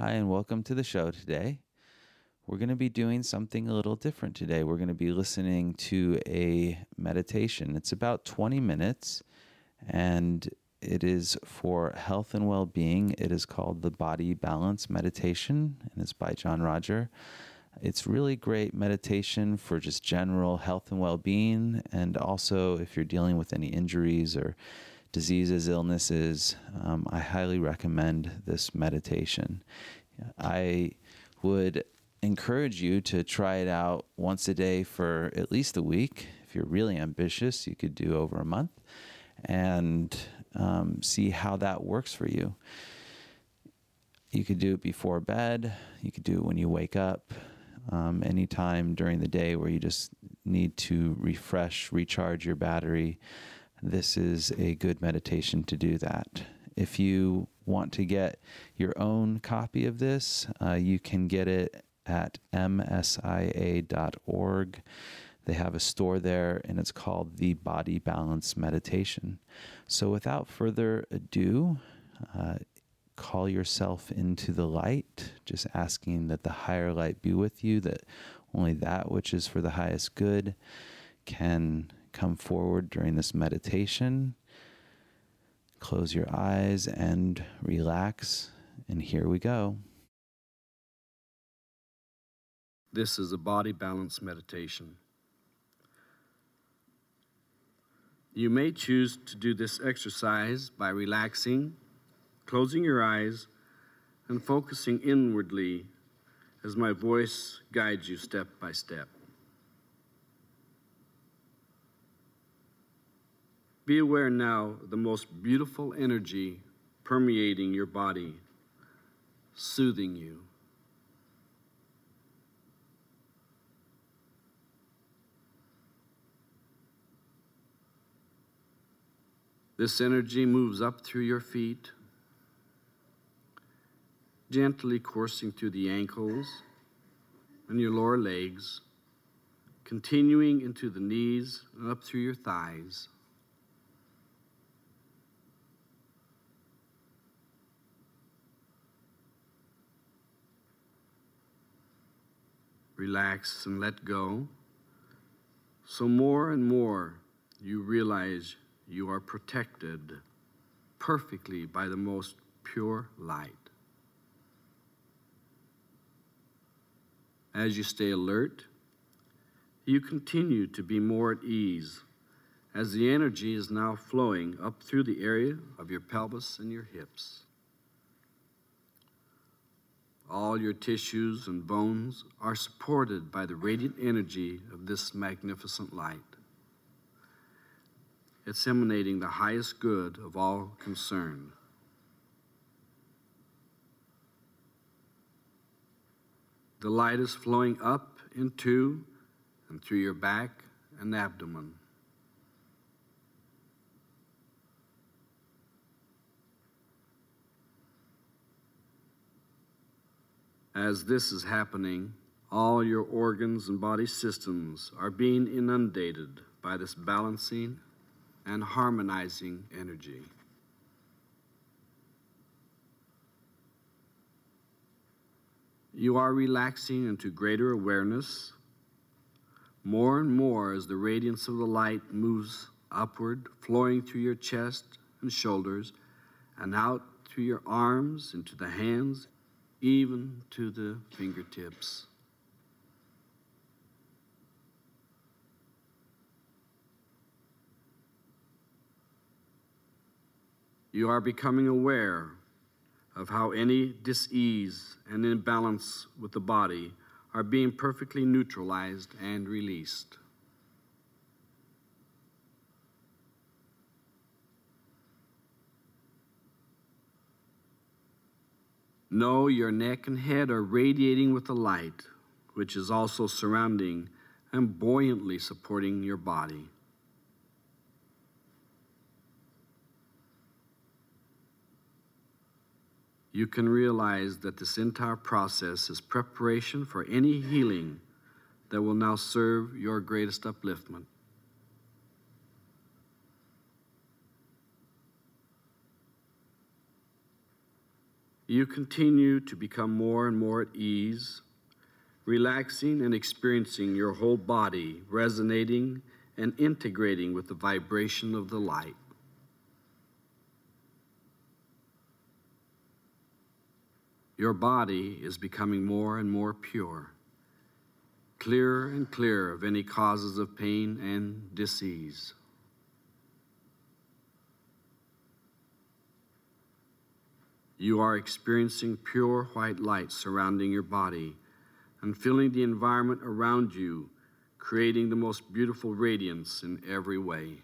Hi, and welcome to the show today. We're going to be doing something a little different today. We're going to be listening to a meditation. It's about 20 minutes and it is for health and well being. It is called the Body Balance Meditation and it's by John-Roger. It's really great meditation for just general health and well being, and also if you're dealing with any injuries or diseases, illnesses, um, I highly recommend this meditation. I would encourage you to try it out once a day for at least a week. If you're really ambitious, you could do over a month and um, see how that works for you. You could do it before bed, you could do it when you wake up, um, anytime during the day where you just need to refresh, recharge your battery this is a good meditation to do that. If you want to get your own copy of this, uh, you can get it at msia.org. They have a store there and it's called the Body Balance Meditation. So, without further ado, uh, call yourself into the light, just asking that the higher light be with you, that only that which is for the highest good can come forward during this meditation. Close your eyes and relax. And here we go. This is a body balance meditation. You may choose to do this exercise by relaxing, closing your eyes, and focusing inwardly as my voice guides you step by step. Be aware now of the most beautiful energy permeating your body, soothing you. This energy moves up through your feet, gently coursing through the ankles and your lower legs, continuing into the knees and up through your thighs. Relax and let go. So, more and more, you realize you are protected perfectly by the most pure light. As you stay alert, you continue to be more at ease as the energy is now flowing up through the area of your pelvis and your hips. All your tissues and bones are supported by the radiant energy of this magnificent light. It's emanating the highest good of all concerned. The light is flowing up into and through your back and abdomen. As this is happening, all your organs and body systems are being inundated by this balancing and harmonizing energy. You are relaxing into greater awareness. More and more as the radiance of the light moves upward, flowing through your chest and shoulders, and out through your arms into the hands even to the fingertips. You are becoming aware of how any disease and imbalance with the body are being perfectly neutralized and released. No, your neck and head are radiating with the light, which is also surrounding and buoyantly supporting your body. You can realize that this entire process is preparation for any healing that will now serve your greatest upliftment. You continue to become more and more at ease, relaxing and experiencing your whole body resonating and integrating with the vibration of the light. Your body is becoming more and more pure, clearer and clearer of any causes of pain and disease. You are experiencing pure white light surrounding your body and feeling the environment around you, creating the most beautiful radiance in every way.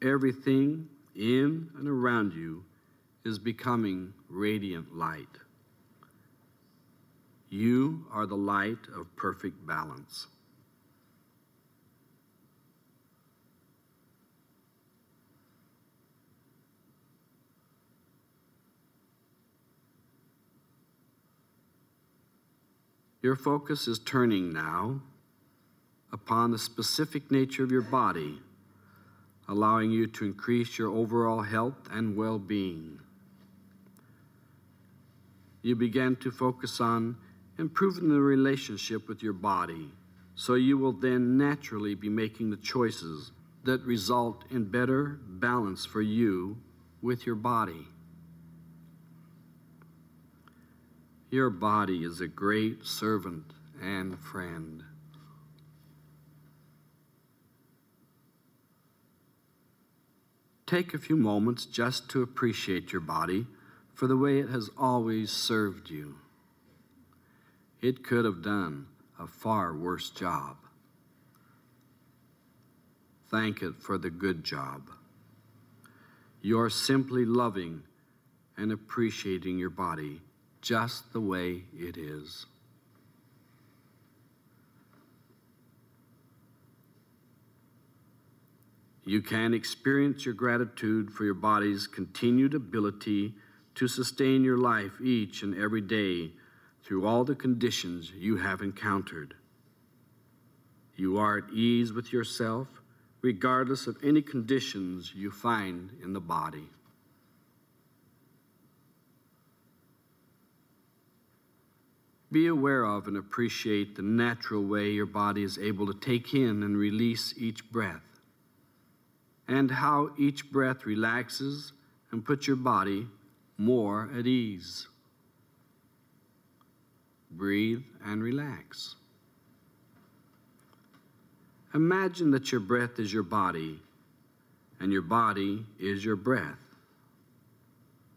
Everything in and around you is becoming radiant light. You are the light of perfect balance. Your focus is turning now upon the specific nature of your body, allowing you to increase your overall health and well being you begin to focus on improving the relationship with your body. So you will then naturally be making the choices that result in better balance for you with your body. Your body is a great servant and friend. Take a few moments just to appreciate your body for the way it has always served you. It could have done a far worse job. Thank it for the good job. You're simply loving and appreciating your body just the way it is. You can experience your gratitude for your body's continued ability to sustain your life each and every day through all the conditions you have encountered. You are at ease with yourself, regardless of any conditions you find in the body. Be aware of and appreciate the natural way your body is able to take in and release each breath, and how each breath relaxes and puts your body more at ease. Breathe and relax. Imagine that your breath is your body and your body is your breath.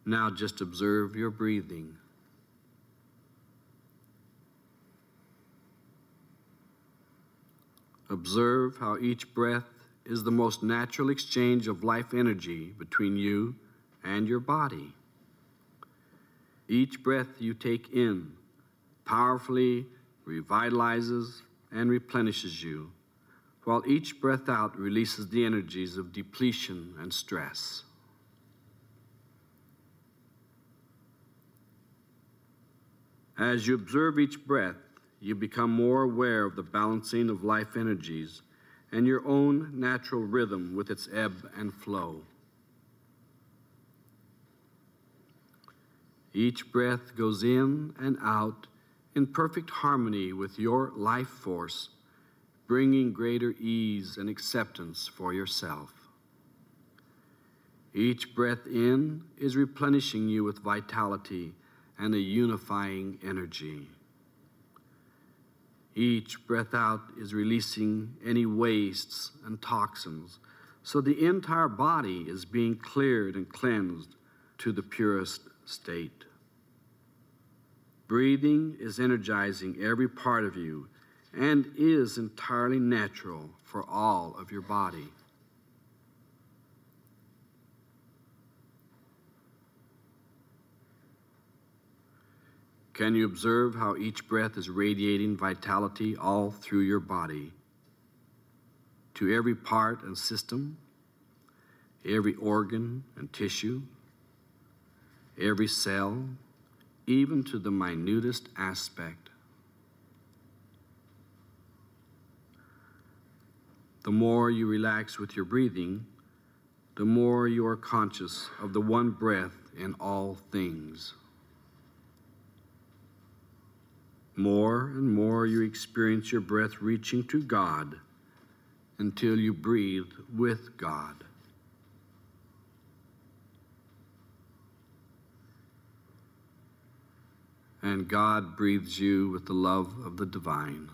Now just observe your breathing. Observe how each breath is the most natural exchange of life energy between you and your body. Each breath you take in powerfully revitalizes and replenishes you, while each breath out releases the energies of depletion and stress. As you observe each breath, you become more aware of the balancing of life energies and your own natural rhythm with its ebb and flow. Each breath goes in and out in perfect harmony with your life force, bringing greater ease and acceptance for yourself. Each breath in is replenishing you with vitality and a unifying energy. Each breath out is releasing any wastes and toxins, so the entire body is being cleared and cleansed to the purest state. Breathing is energizing every part of you and is entirely natural for all of your body. Can you observe how each breath is radiating vitality all through your body to every part and system, every organ and tissue, every cell, even to the minutest aspect. The more you relax with your breathing, the more you are conscious of the one breath in all things. More and more you experience your breath reaching to God until you breathe with God. And God breathes you with the love of the divine.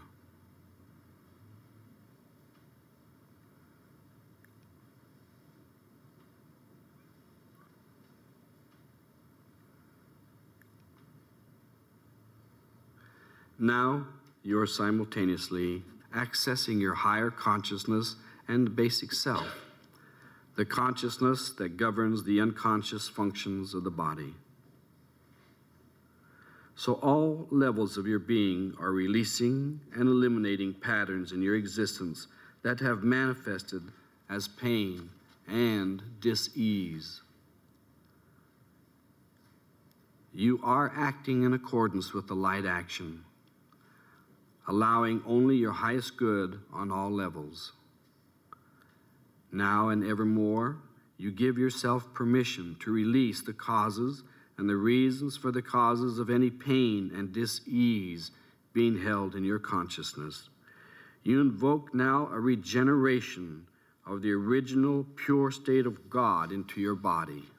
Now you're simultaneously accessing your higher consciousness and basic self, the consciousness that governs the unconscious functions of the body. So, all levels of your being are releasing and eliminating patterns in your existence that have manifested as pain and dis-ease. You are acting in accordance with the light action allowing only your highest good on all levels. Now and evermore, you give yourself permission to release the causes and the reasons for the causes of any pain and dis-ease being held in your consciousness. You invoke now a regeneration of the original pure state of God into your body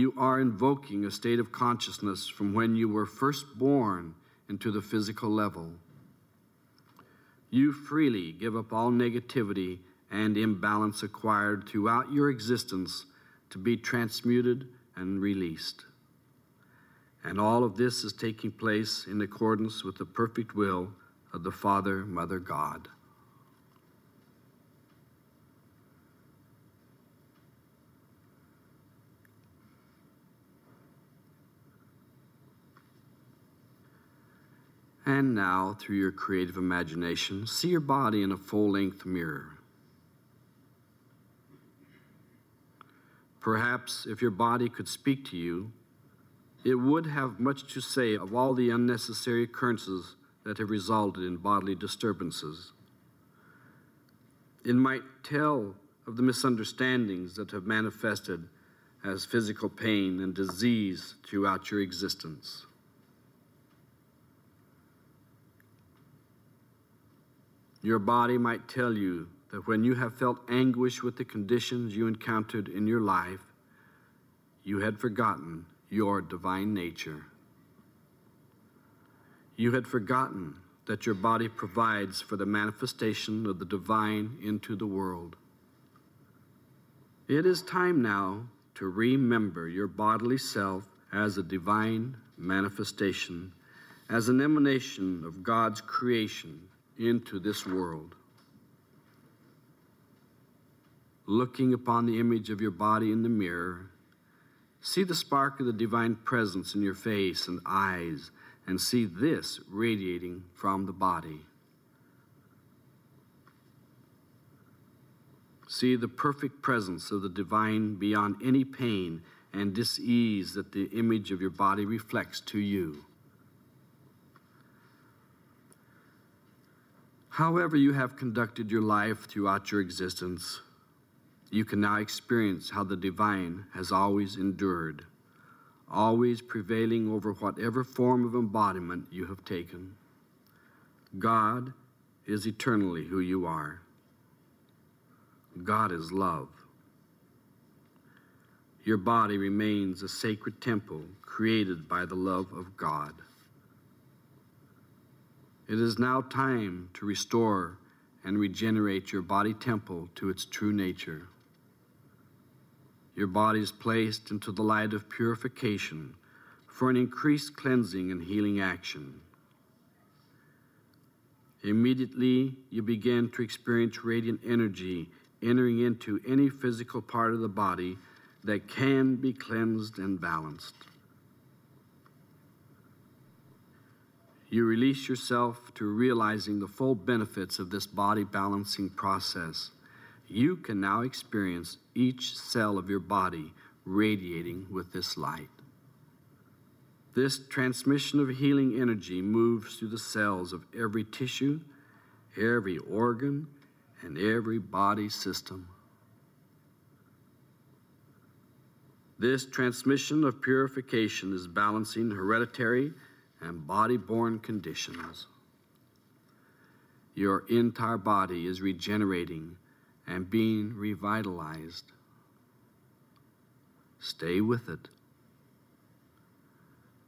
you are invoking a state of consciousness from when you were first born into the physical level. You freely give up all negativity and imbalance acquired throughout your existence to be transmuted and released. And all of this is taking place in accordance with the perfect will of the Father, Mother, God. And now, through your creative imagination, see your body in a full length mirror. Perhaps if your body could speak to you, it would have much to say of all the unnecessary occurrences that have resulted in bodily disturbances. It might tell of the misunderstandings that have manifested as physical pain and disease throughout your existence. Your body might tell you that when you have felt anguish with the conditions you encountered in your life, you had forgotten your divine nature. You had forgotten that your body provides for the manifestation of the divine into the world. It is time now to remember your bodily self as a divine manifestation, as an emanation of God's creation into this world. Looking upon the image of your body in the mirror, see the spark of the divine presence in your face and eyes, and see this radiating from the body. See the perfect presence of the divine beyond any pain and dis-ease that the image of your body reflects to you. However, you have conducted your life throughout your existence, you can now experience how the divine has always endured, always prevailing over whatever form of embodiment you have taken. God is eternally who you are. God is love. Your body remains a sacred temple created by the love of God. It is now time to restore and regenerate your body temple to its true nature. Your body is placed into the light of purification for an increased cleansing and healing action. Immediately, you begin to experience radiant energy entering into any physical part of the body that can be cleansed and balanced. You release yourself to realizing the full benefits of this body balancing process. You can now experience each cell of your body radiating with this light. This transmission of healing energy moves through the cells of every tissue, every organ, and every body system. This transmission of purification is balancing hereditary and body born conditions. Your entire body is regenerating and being revitalized. Stay with it.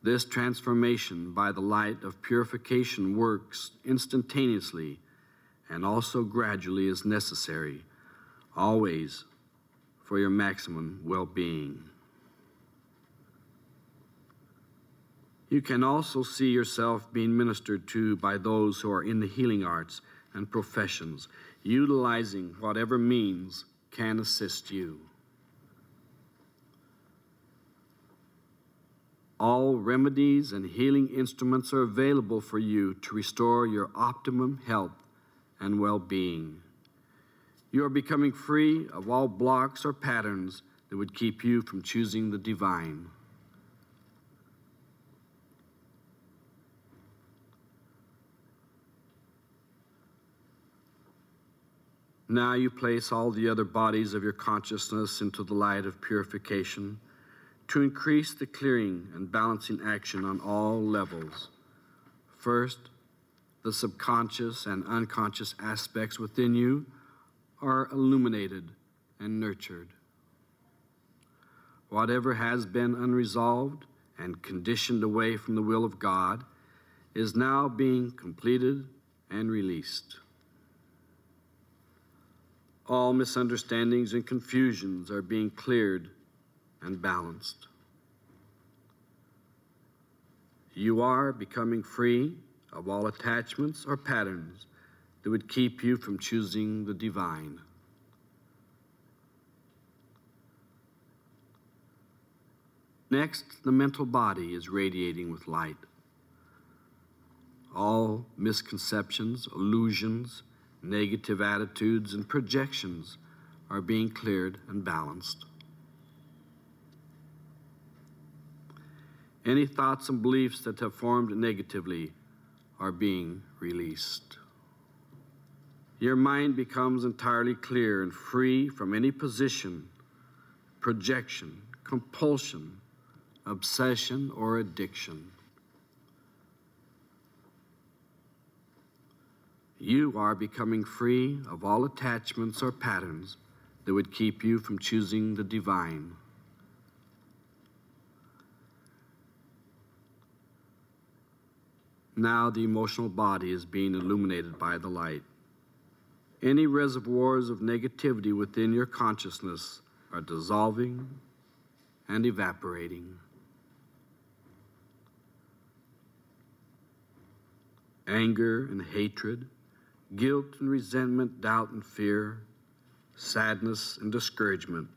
This transformation by the light of purification works instantaneously and also gradually as necessary, always for your maximum well being. You can also see yourself being ministered to by those who are in the healing arts and professions, utilizing whatever means can assist you. All remedies and healing instruments are available for you to restore your optimum health and well being. You are becoming free of all blocks or patterns that would keep you from choosing the divine. Now you place all the other bodies of your consciousness into the light of purification to increase the clearing and balancing action on all levels. First, the subconscious and unconscious aspects within you are illuminated and nurtured. Whatever has been unresolved and conditioned away from the will of God is now being completed and released. All misunderstandings and confusions are being cleared and balanced. You are becoming free of all attachments or patterns that would keep you from choosing the divine. Next, the mental body is radiating with light. All misconceptions, illusions, negative attitudes, and projections are being cleared and balanced. Any thoughts and beliefs that have formed negatively are being released. Your mind becomes entirely clear and free from any position, projection, compulsion, obsession, or addiction. You are becoming free of all attachments or patterns that would keep you from choosing the divine. Now the emotional body is being illuminated by the light. Any reservoirs of negativity within your consciousness are dissolving and evaporating. Anger and hatred, guilt and resentment, doubt and fear, sadness and discouragement,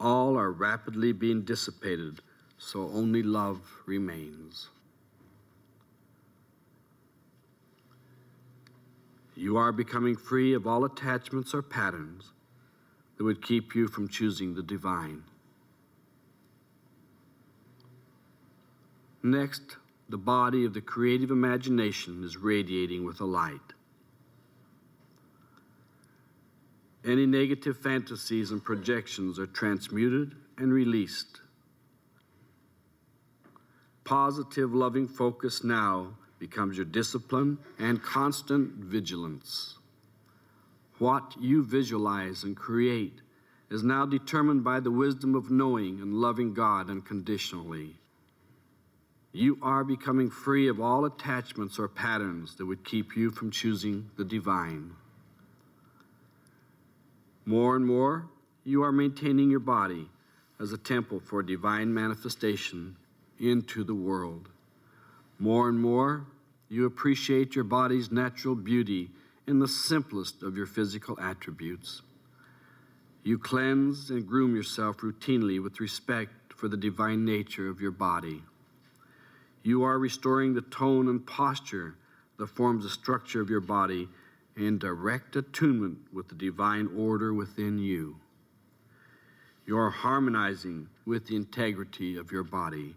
all are rapidly being dissipated, so only love remains. You are becoming free of all attachments or patterns that would keep you from choosing the divine. Next, the body of the creative imagination is radiating with a light. Any negative fantasies and projections are transmuted and released. Positive, loving focus now becomes your discipline and constant vigilance. What you visualize and create is now determined by the wisdom of knowing and loving God unconditionally. You are becoming free of all attachments or patterns that would keep you from choosing the divine. More and more, you are maintaining your body as a temple for divine manifestation into the world. More and more, you appreciate your body's natural beauty in the simplest of your physical attributes. You cleanse and groom yourself routinely with respect for the divine nature of your body. You are restoring the tone and posture that forms the structure of your body in direct attunement with the divine order within you. You are harmonizing with the integrity of your body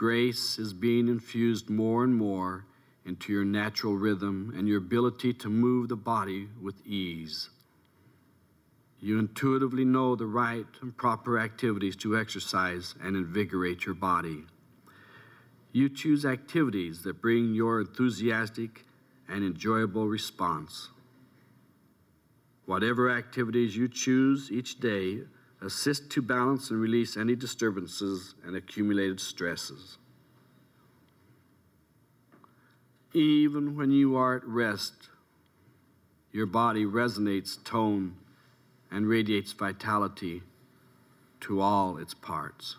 grace is being infused more and more into your natural rhythm and your ability to move the body with ease. You intuitively know the right and proper activities to exercise and invigorate your body. You choose activities that bring your enthusiastic and enjoyable response. Whatever activities you choose each day assist to balance and release any disturbances and accumulated stresses. Even when you are at rest, your body resonates tone and radiates vitality to all its parts.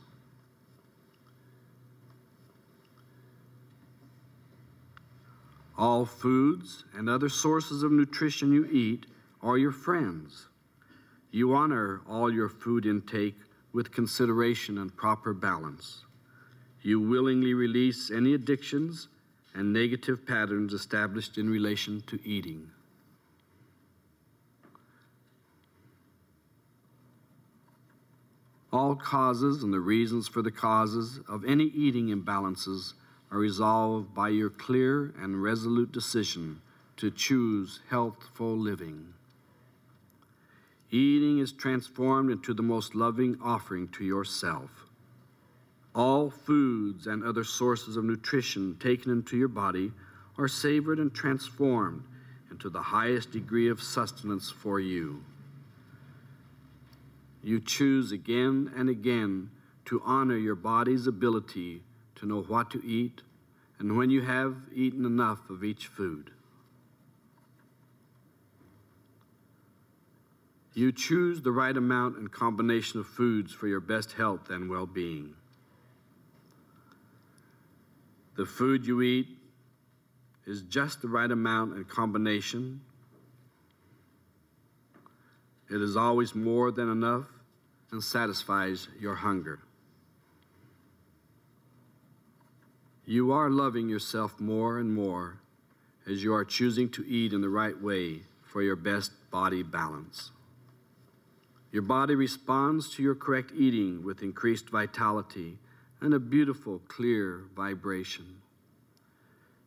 All foods and other sources of nutrition you eat are your friends. You honor all your food intake with consideration and proper balance. You willingly release any addictions and negative patterns established in relation to eating. All causes and the reasons for the causes of any eating imbalances are resolved by your clear and resolute decision to choose healthful living. Eating is transformed into the most loving offering to yourself. All foods and other sources of nutrition taken into your body are savored and transformed into the highest degree of sustenance for you. You choose again and again to honor your body's ability to know what to eat and when you have eaten enough of each food. You choose the right amount and combination of foods for your best health and well being. The food you eat is just the right amount and combination it is always more than enough and satisfies your hunger. You are loving yourself more and more as you are choosing to eat in the right way for your best body balance. Your body responds to your correct eating with increased vitality and a beautiful, clear vibration.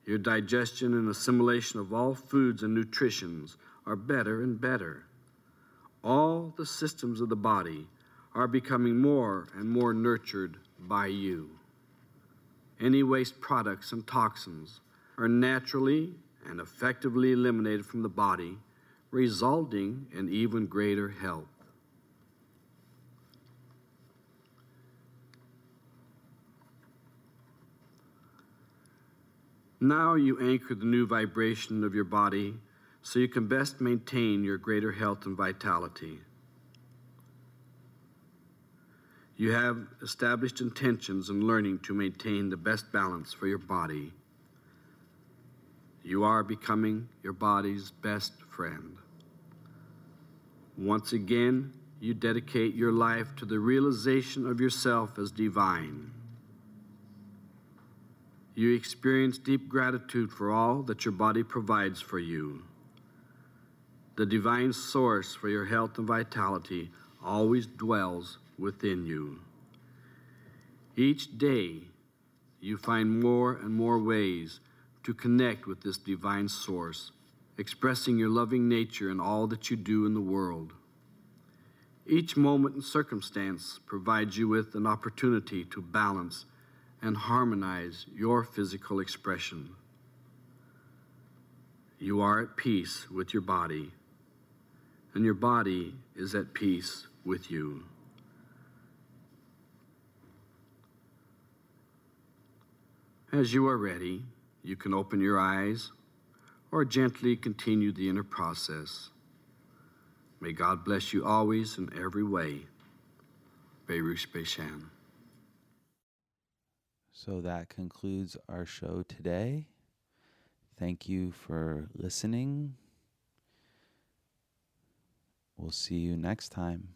Your digestion and assimilation of all foods and nutritions are better and better all the systems of the body are becoming more and more nurtured by you. Any waste products and toxins are naturally and effectively eliminated from the body, resulting in even greater health. Now you anchor the new vibration of your body so you can best maintain your greater health and vitality. You have established intentions and learning to maintain the best balance for your body. You are becoming your body's best friend. Once again, you dedicate your life to the realization of yourself as divine. You experience deep gratitude for all that your body provides for you. The divine source for your health and vitality always dwells within you. Each day, you find more and more ways to connect with this divine source, expressing your loving nature in all that you do in the world. Each moment and circumstance provides you with an opportunity to balance and harmonize your physical expression. You are at peace with your body and your body is at peace with you. As you are ready, you can open your eyes or gently continue the inner process. May God bless you always in every way. Baruch Bashan. So that concludes our show today. Thank you for listening. We'll see you next time.